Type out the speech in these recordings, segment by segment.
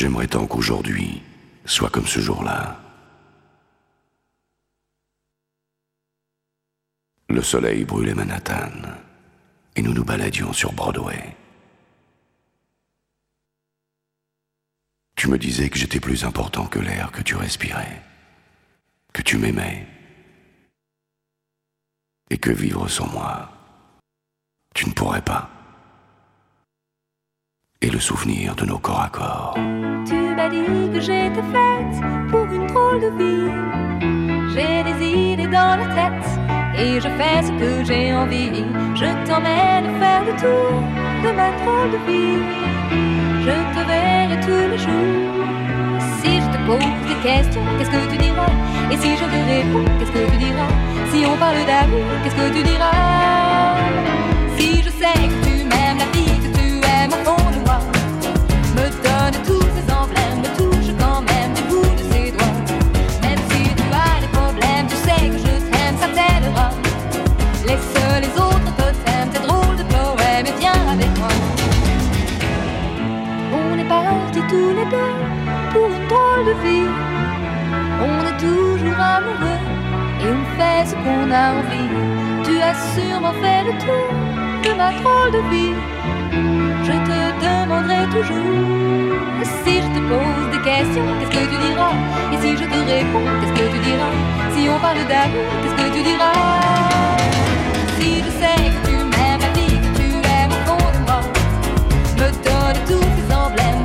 J'aimerais tant qu'aujourd'hui soit comme ce jour-là. Le soleil brûlait Manhattan et nous nous baladions sur Broadway. Tu me disais que j'étais plus important que l'air que tu respirais, que tu m'aimais, et que vivre sans moi, tu ne pourrais pas. Et le souvenir de nos corps à corps. Tu m'as dit que j'étais faite pour une drôle de vie. J'ai des idées dans la tête et je fais ce que j'ai envie. Je t'emmène faire le tour de ma drôle de vie. Je te verrai tous les jours. Si je te pose des questions, qu'est-ce que tu diras? Et si je te réponds, qu'est-ce que tu diras? Si on parle d'amour, qu'est-ce que tu diras? Si je sais que tu tous les deux pour une drôle de vie. On est toujours amoureux et on fait ce qu'on a envie. Tu as sûrement fait le tour de ma drôle de vie. Je te demanderai toujours si je te pose des questions, qu'est-ce que tu diras? Et si je te réponds, qu'est-ce que tu diras? Si on parle d'amour, qu'est-ce que tu diras? Si je sais que tu m'aimes la vie, que tu aimes au fond de moi, me donne tous ces emblèmes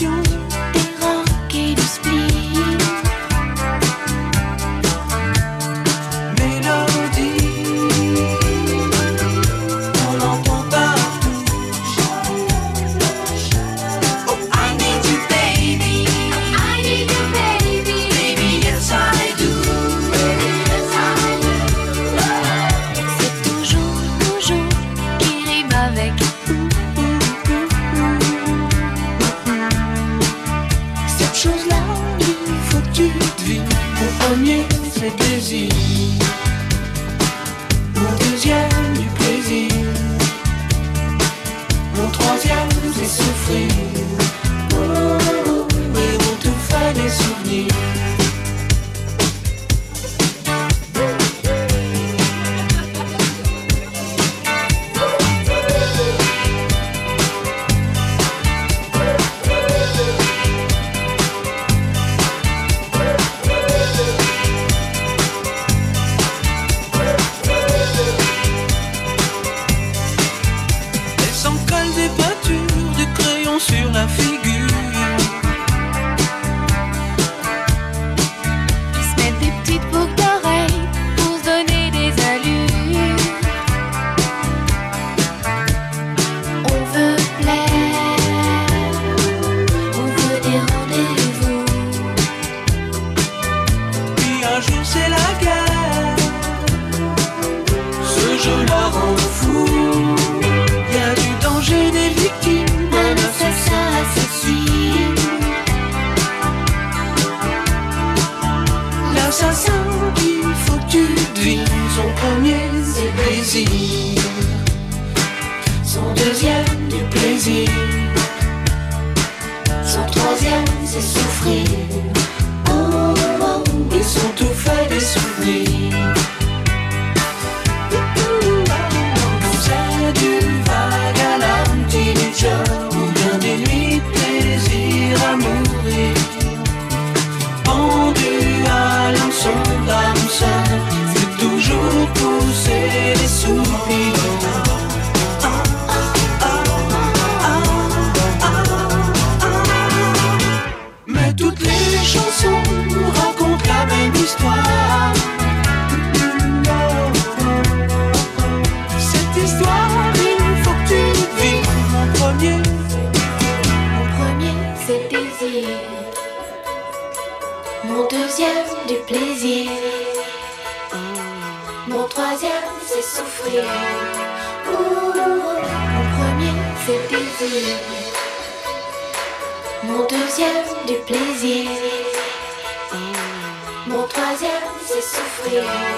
you. Happy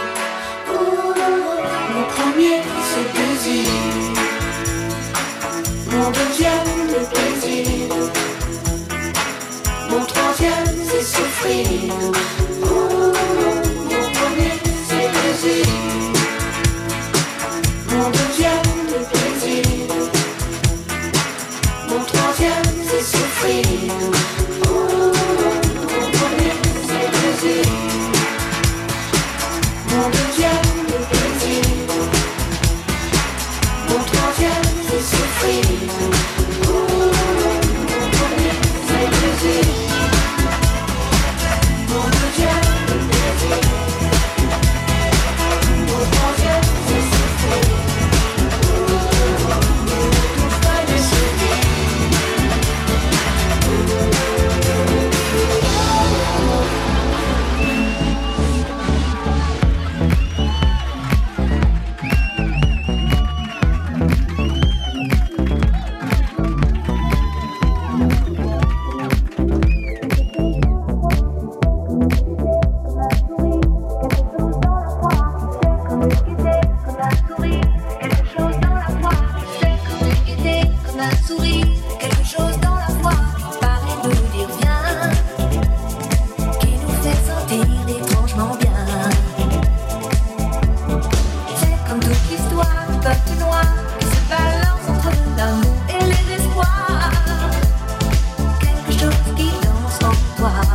croire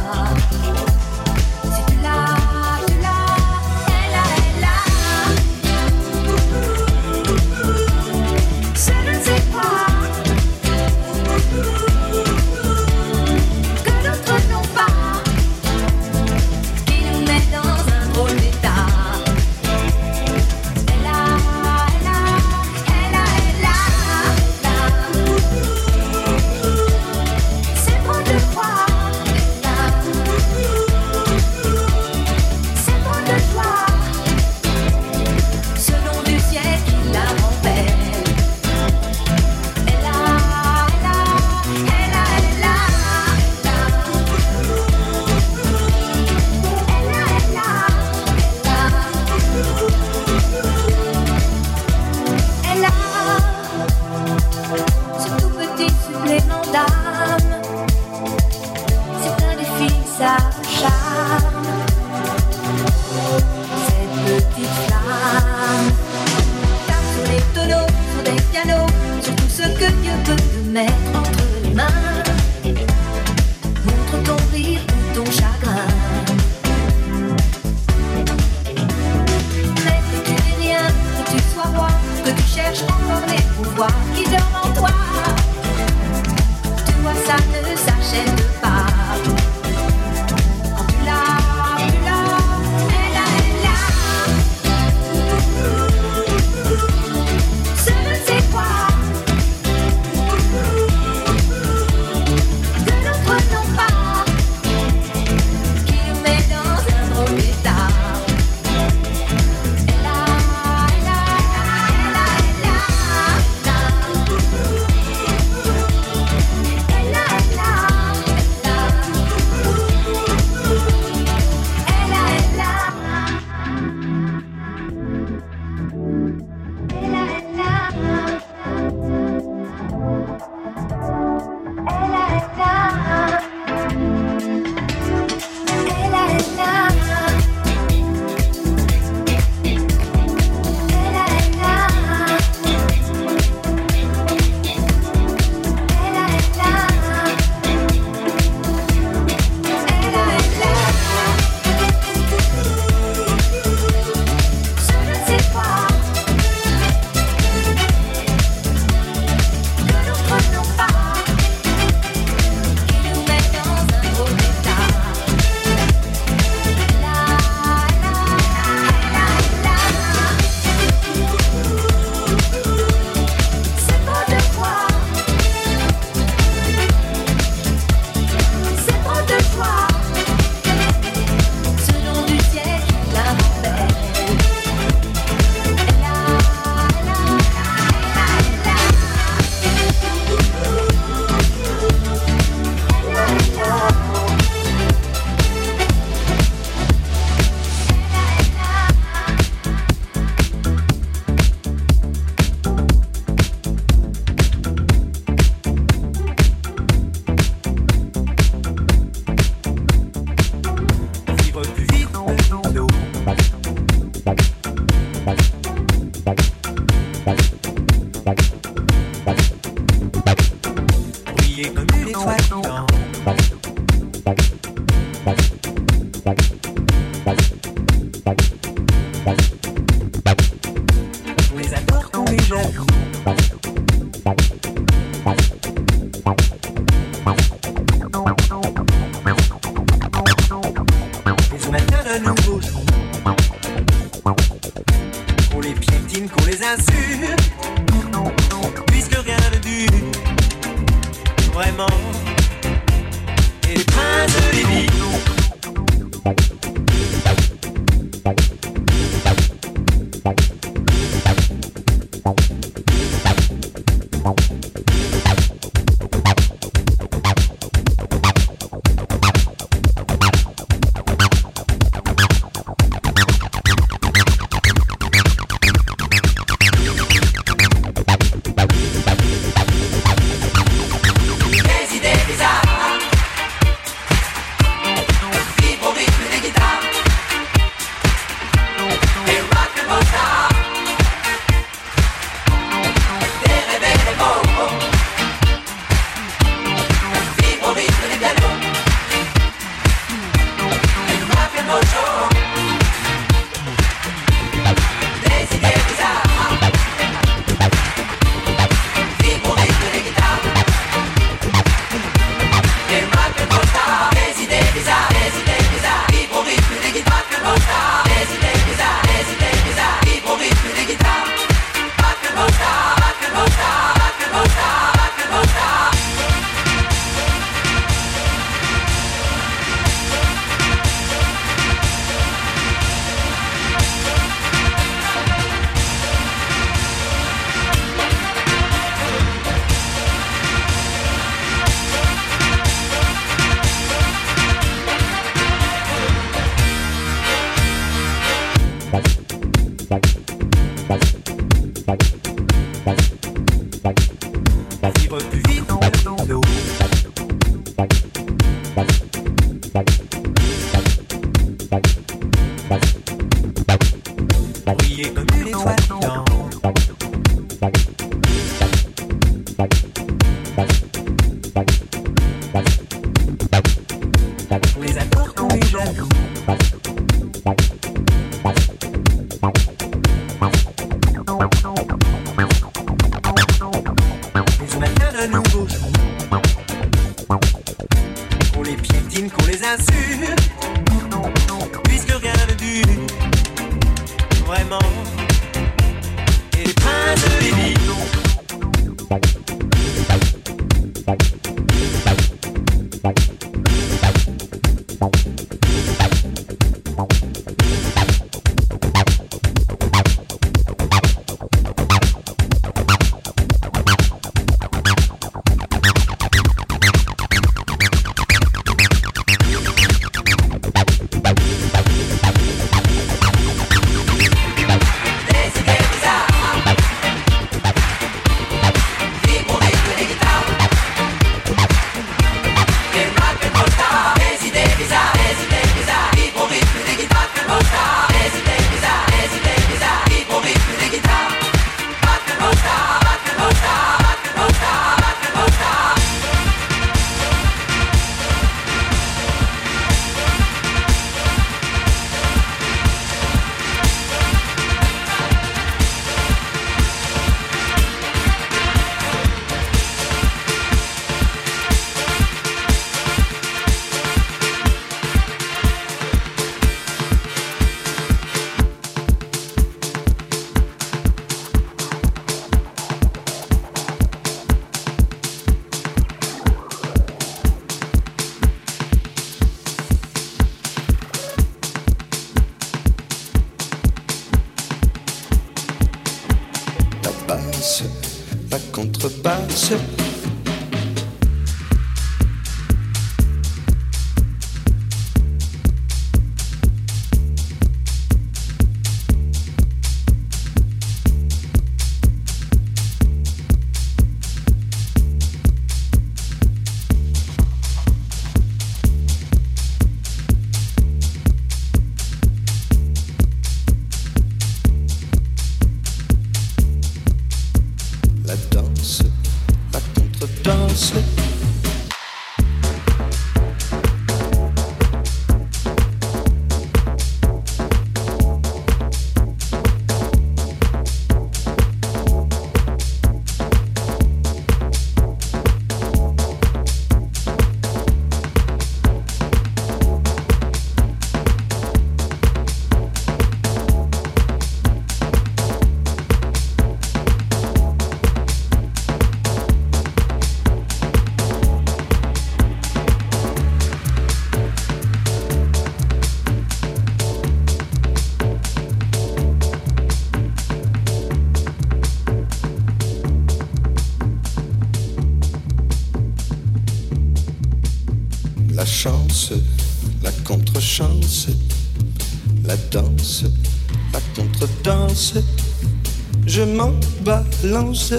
m'en balance,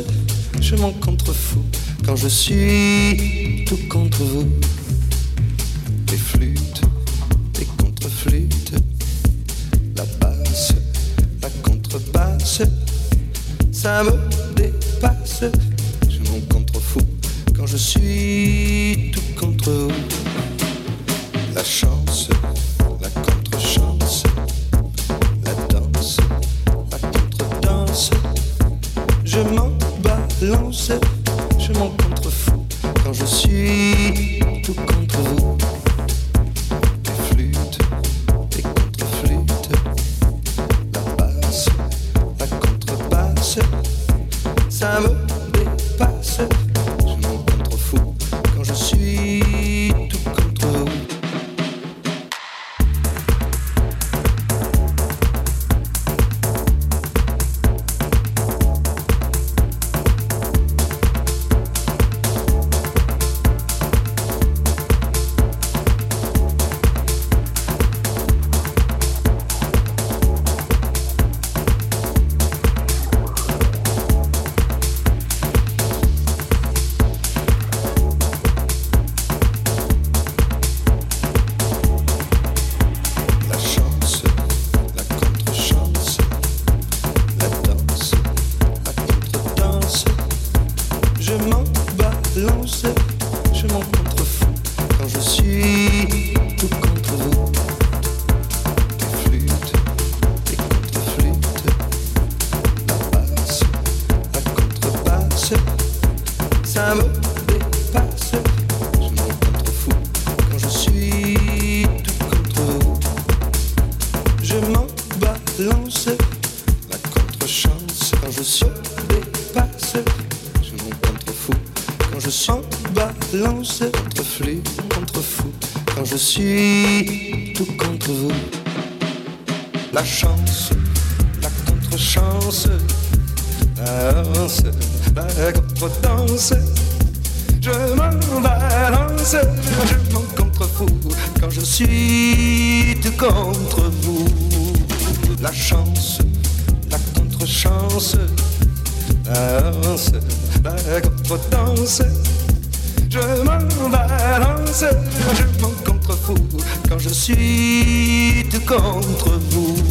je m'en contrefous quand je suis tout contre vous. Les flûtes, les contreflûtes, la basse, la contrebasse, ça me dépasse, je m'en contrefous quand je suis chance, la contre-chance, la danse, la contre-danse. Je m'en balance, je m'en contrefous quand je suis tout contre vous. La chance, la contre-chance, la danse, la contre-danse. Je m'en balance, je m'en contrefous quand je suis tout contre vous.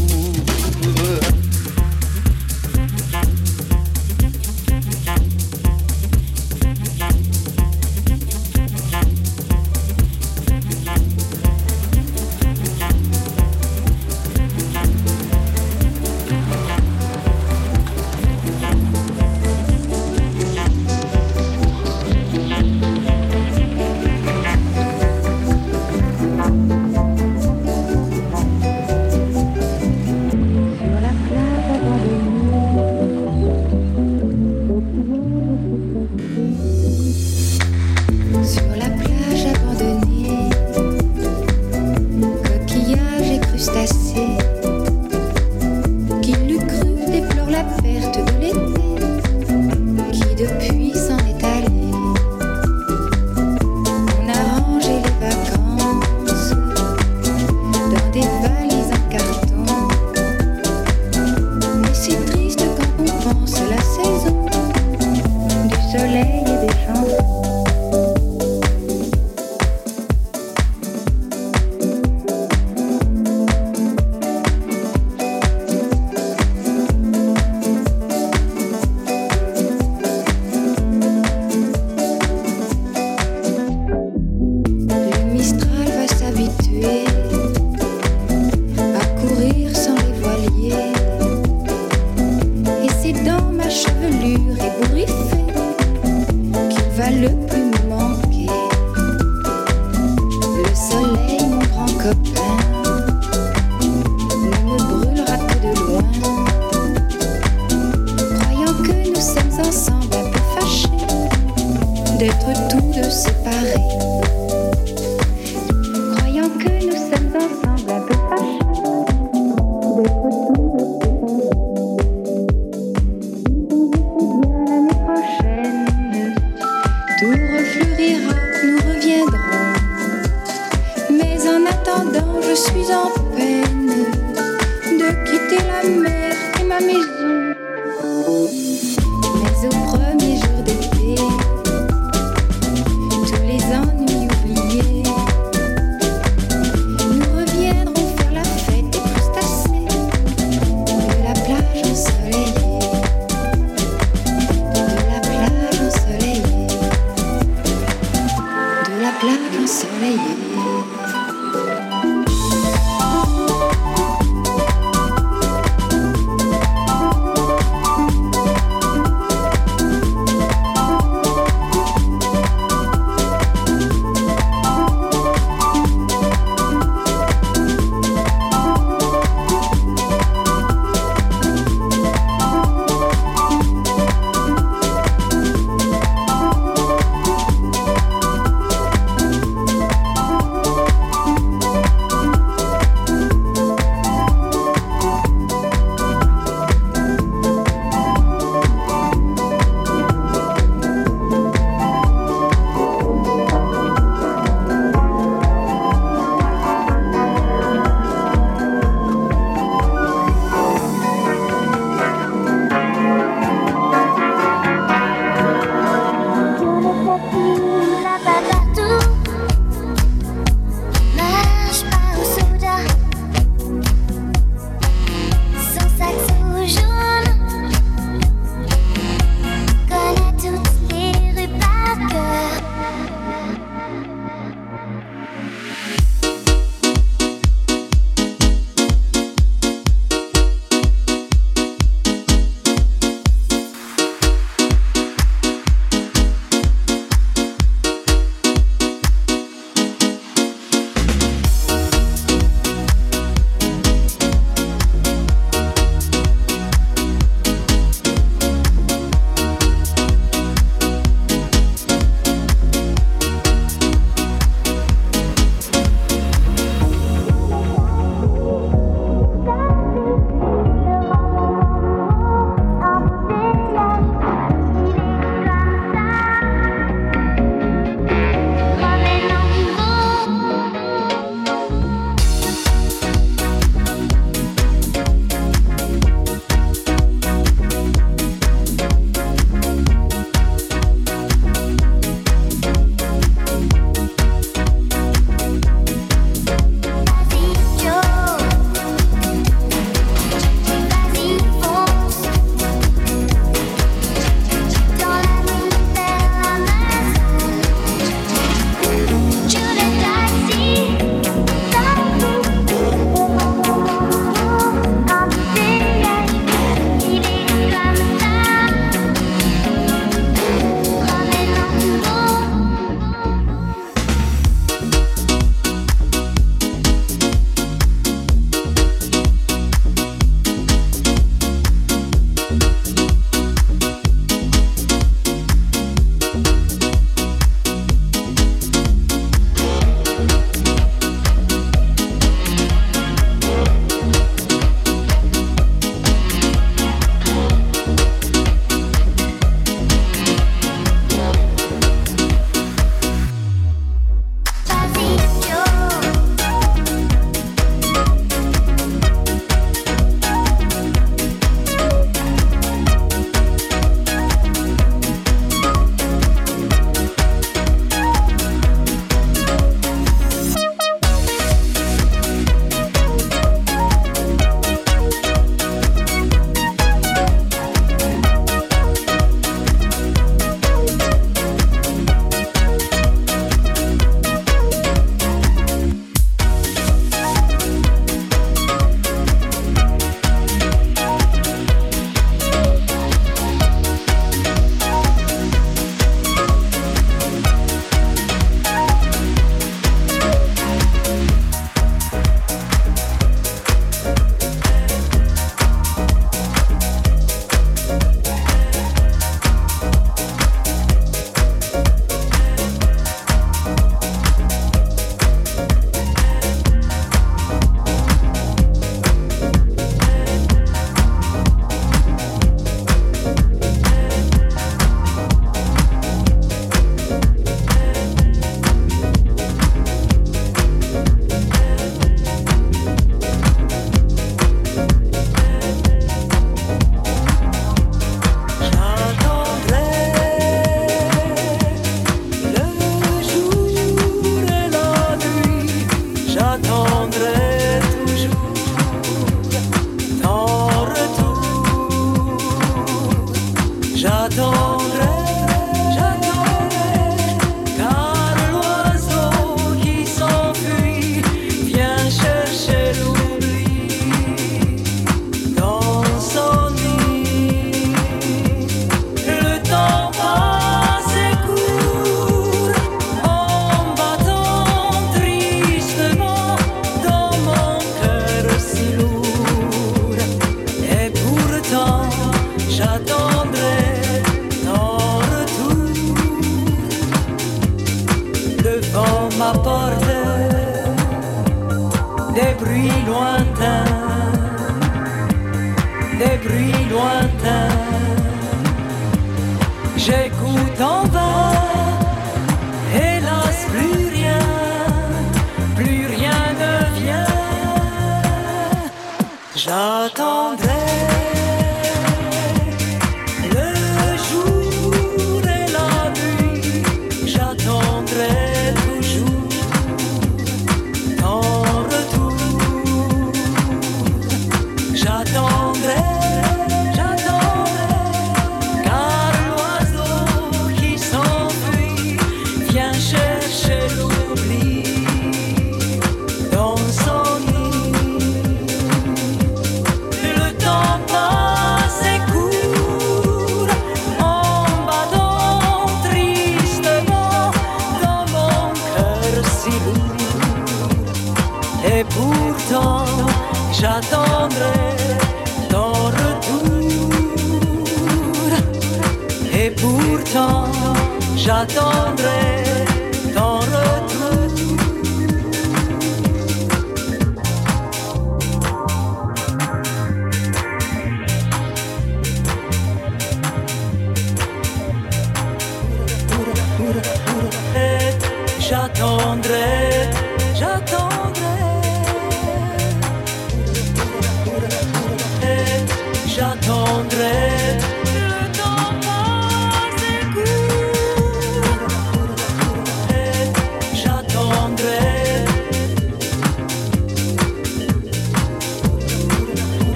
J'attendrai, j'attendrai.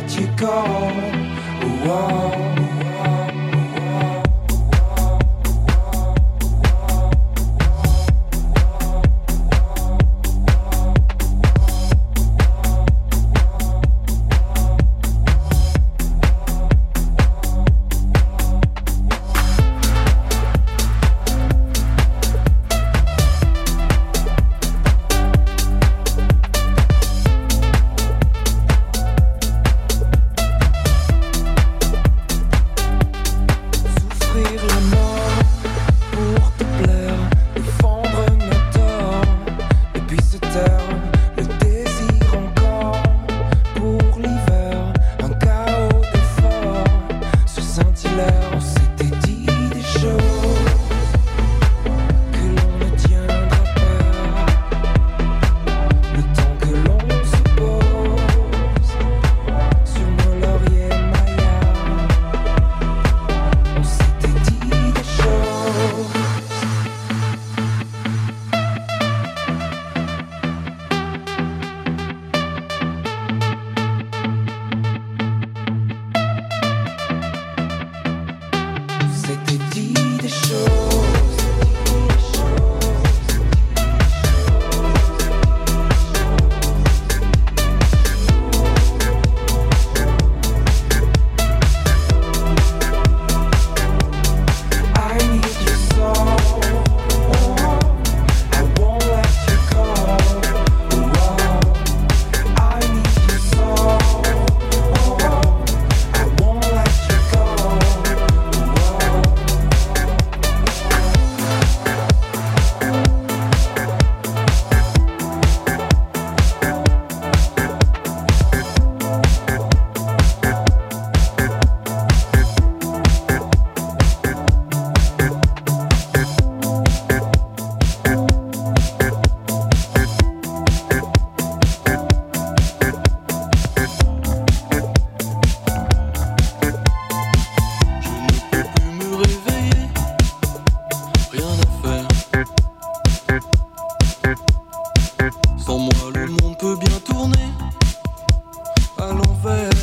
let you go. Whoa. Sans moi, le monde peut bien tourner à l'envers.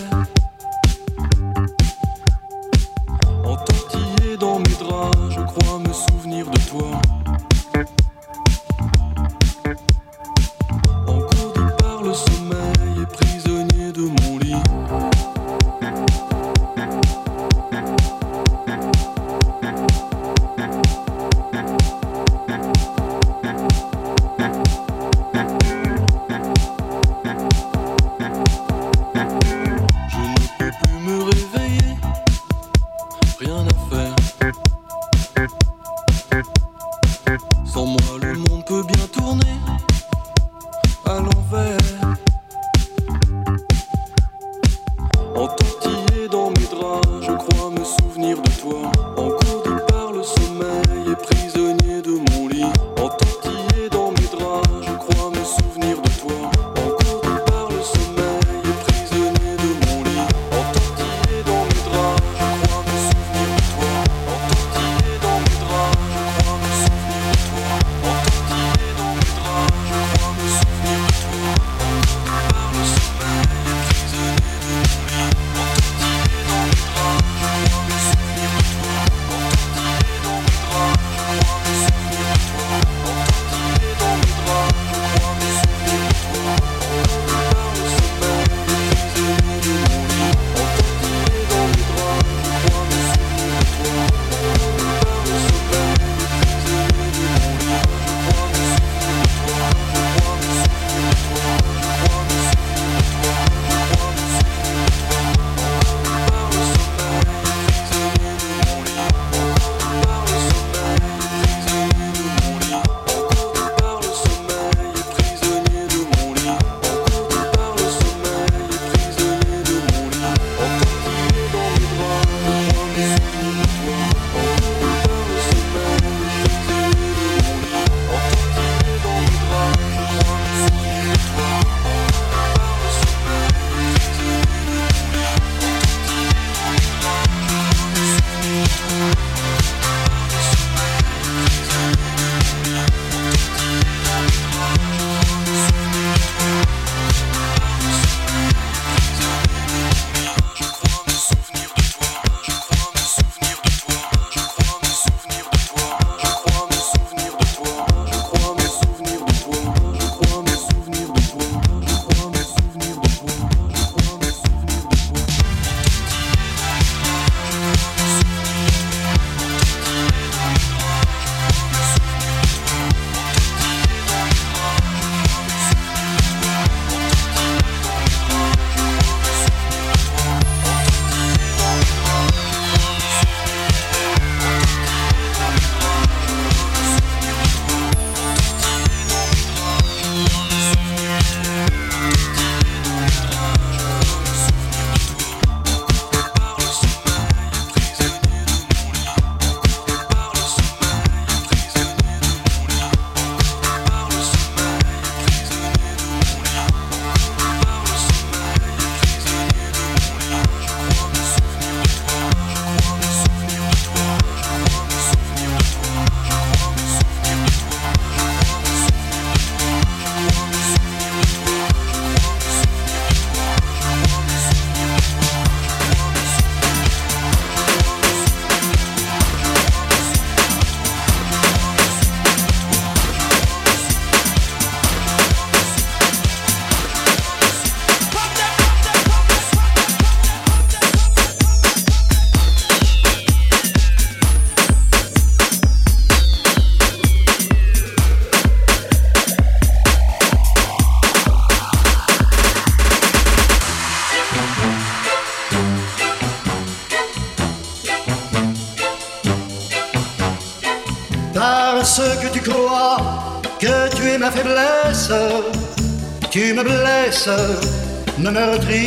ne meurtrit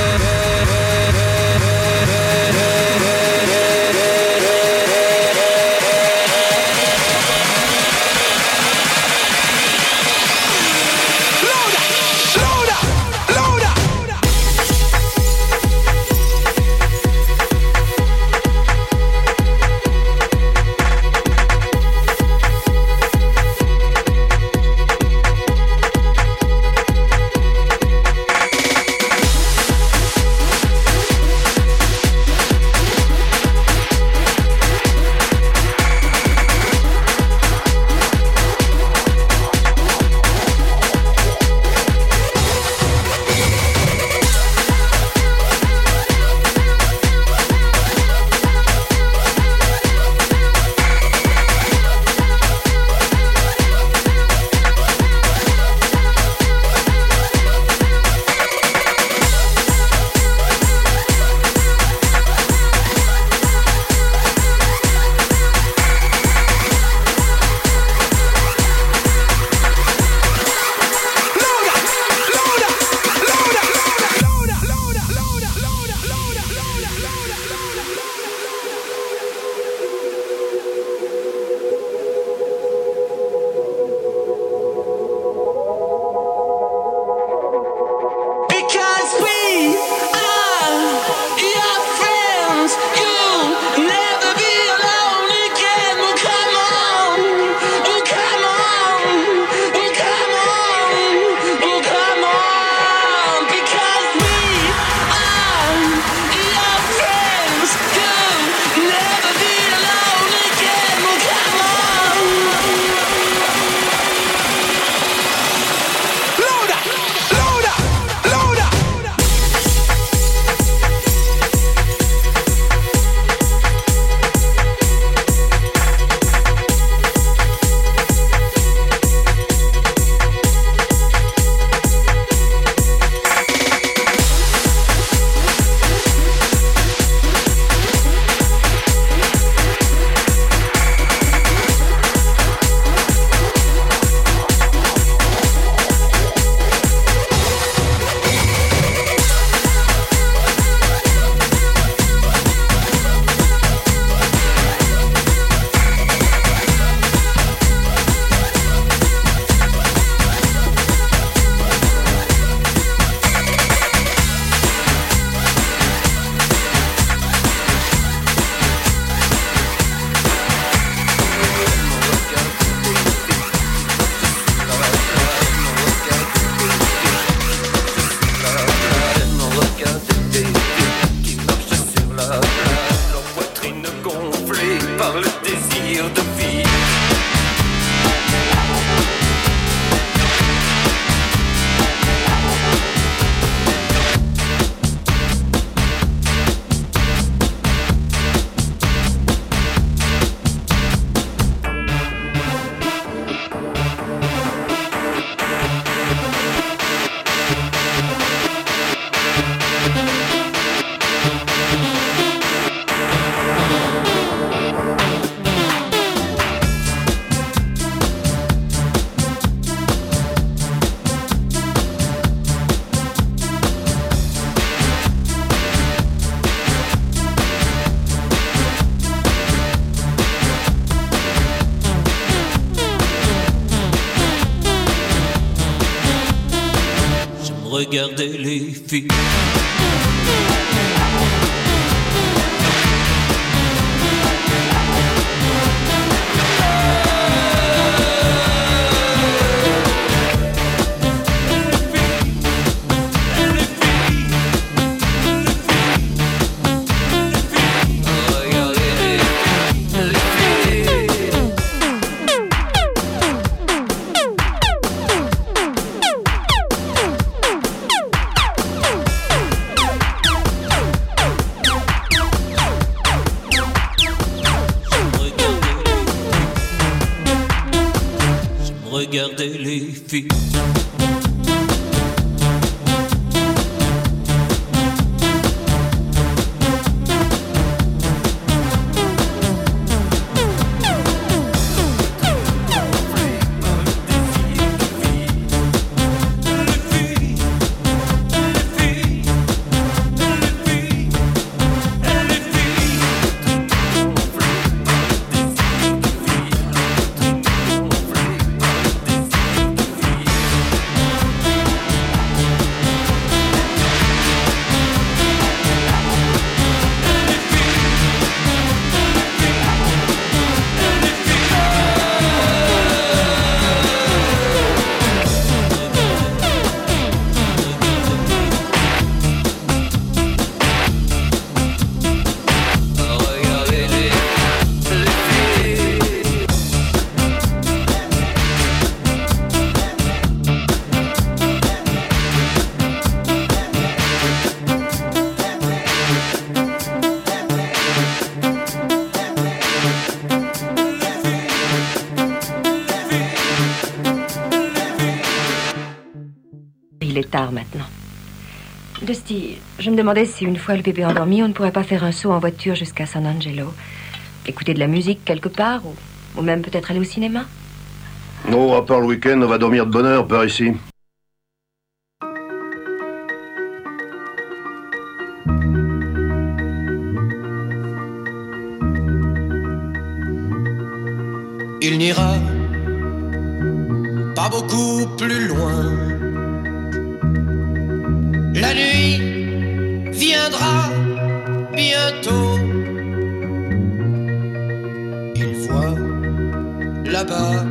Les Il est tard maintenant. Dusty, je me demandais si une fois le bébé endormi, on ne pourrait pas faire un saut en voiture jusqu'à San Angelo. Écouter de la musique quelque part, ou, ou même peut-être aller au cinéma? Non, à part le week-end, on va dormir de bonne heure par ici. Il n'ira pas beaucoup plus loin. Viendra bientôt. Il voit là-bas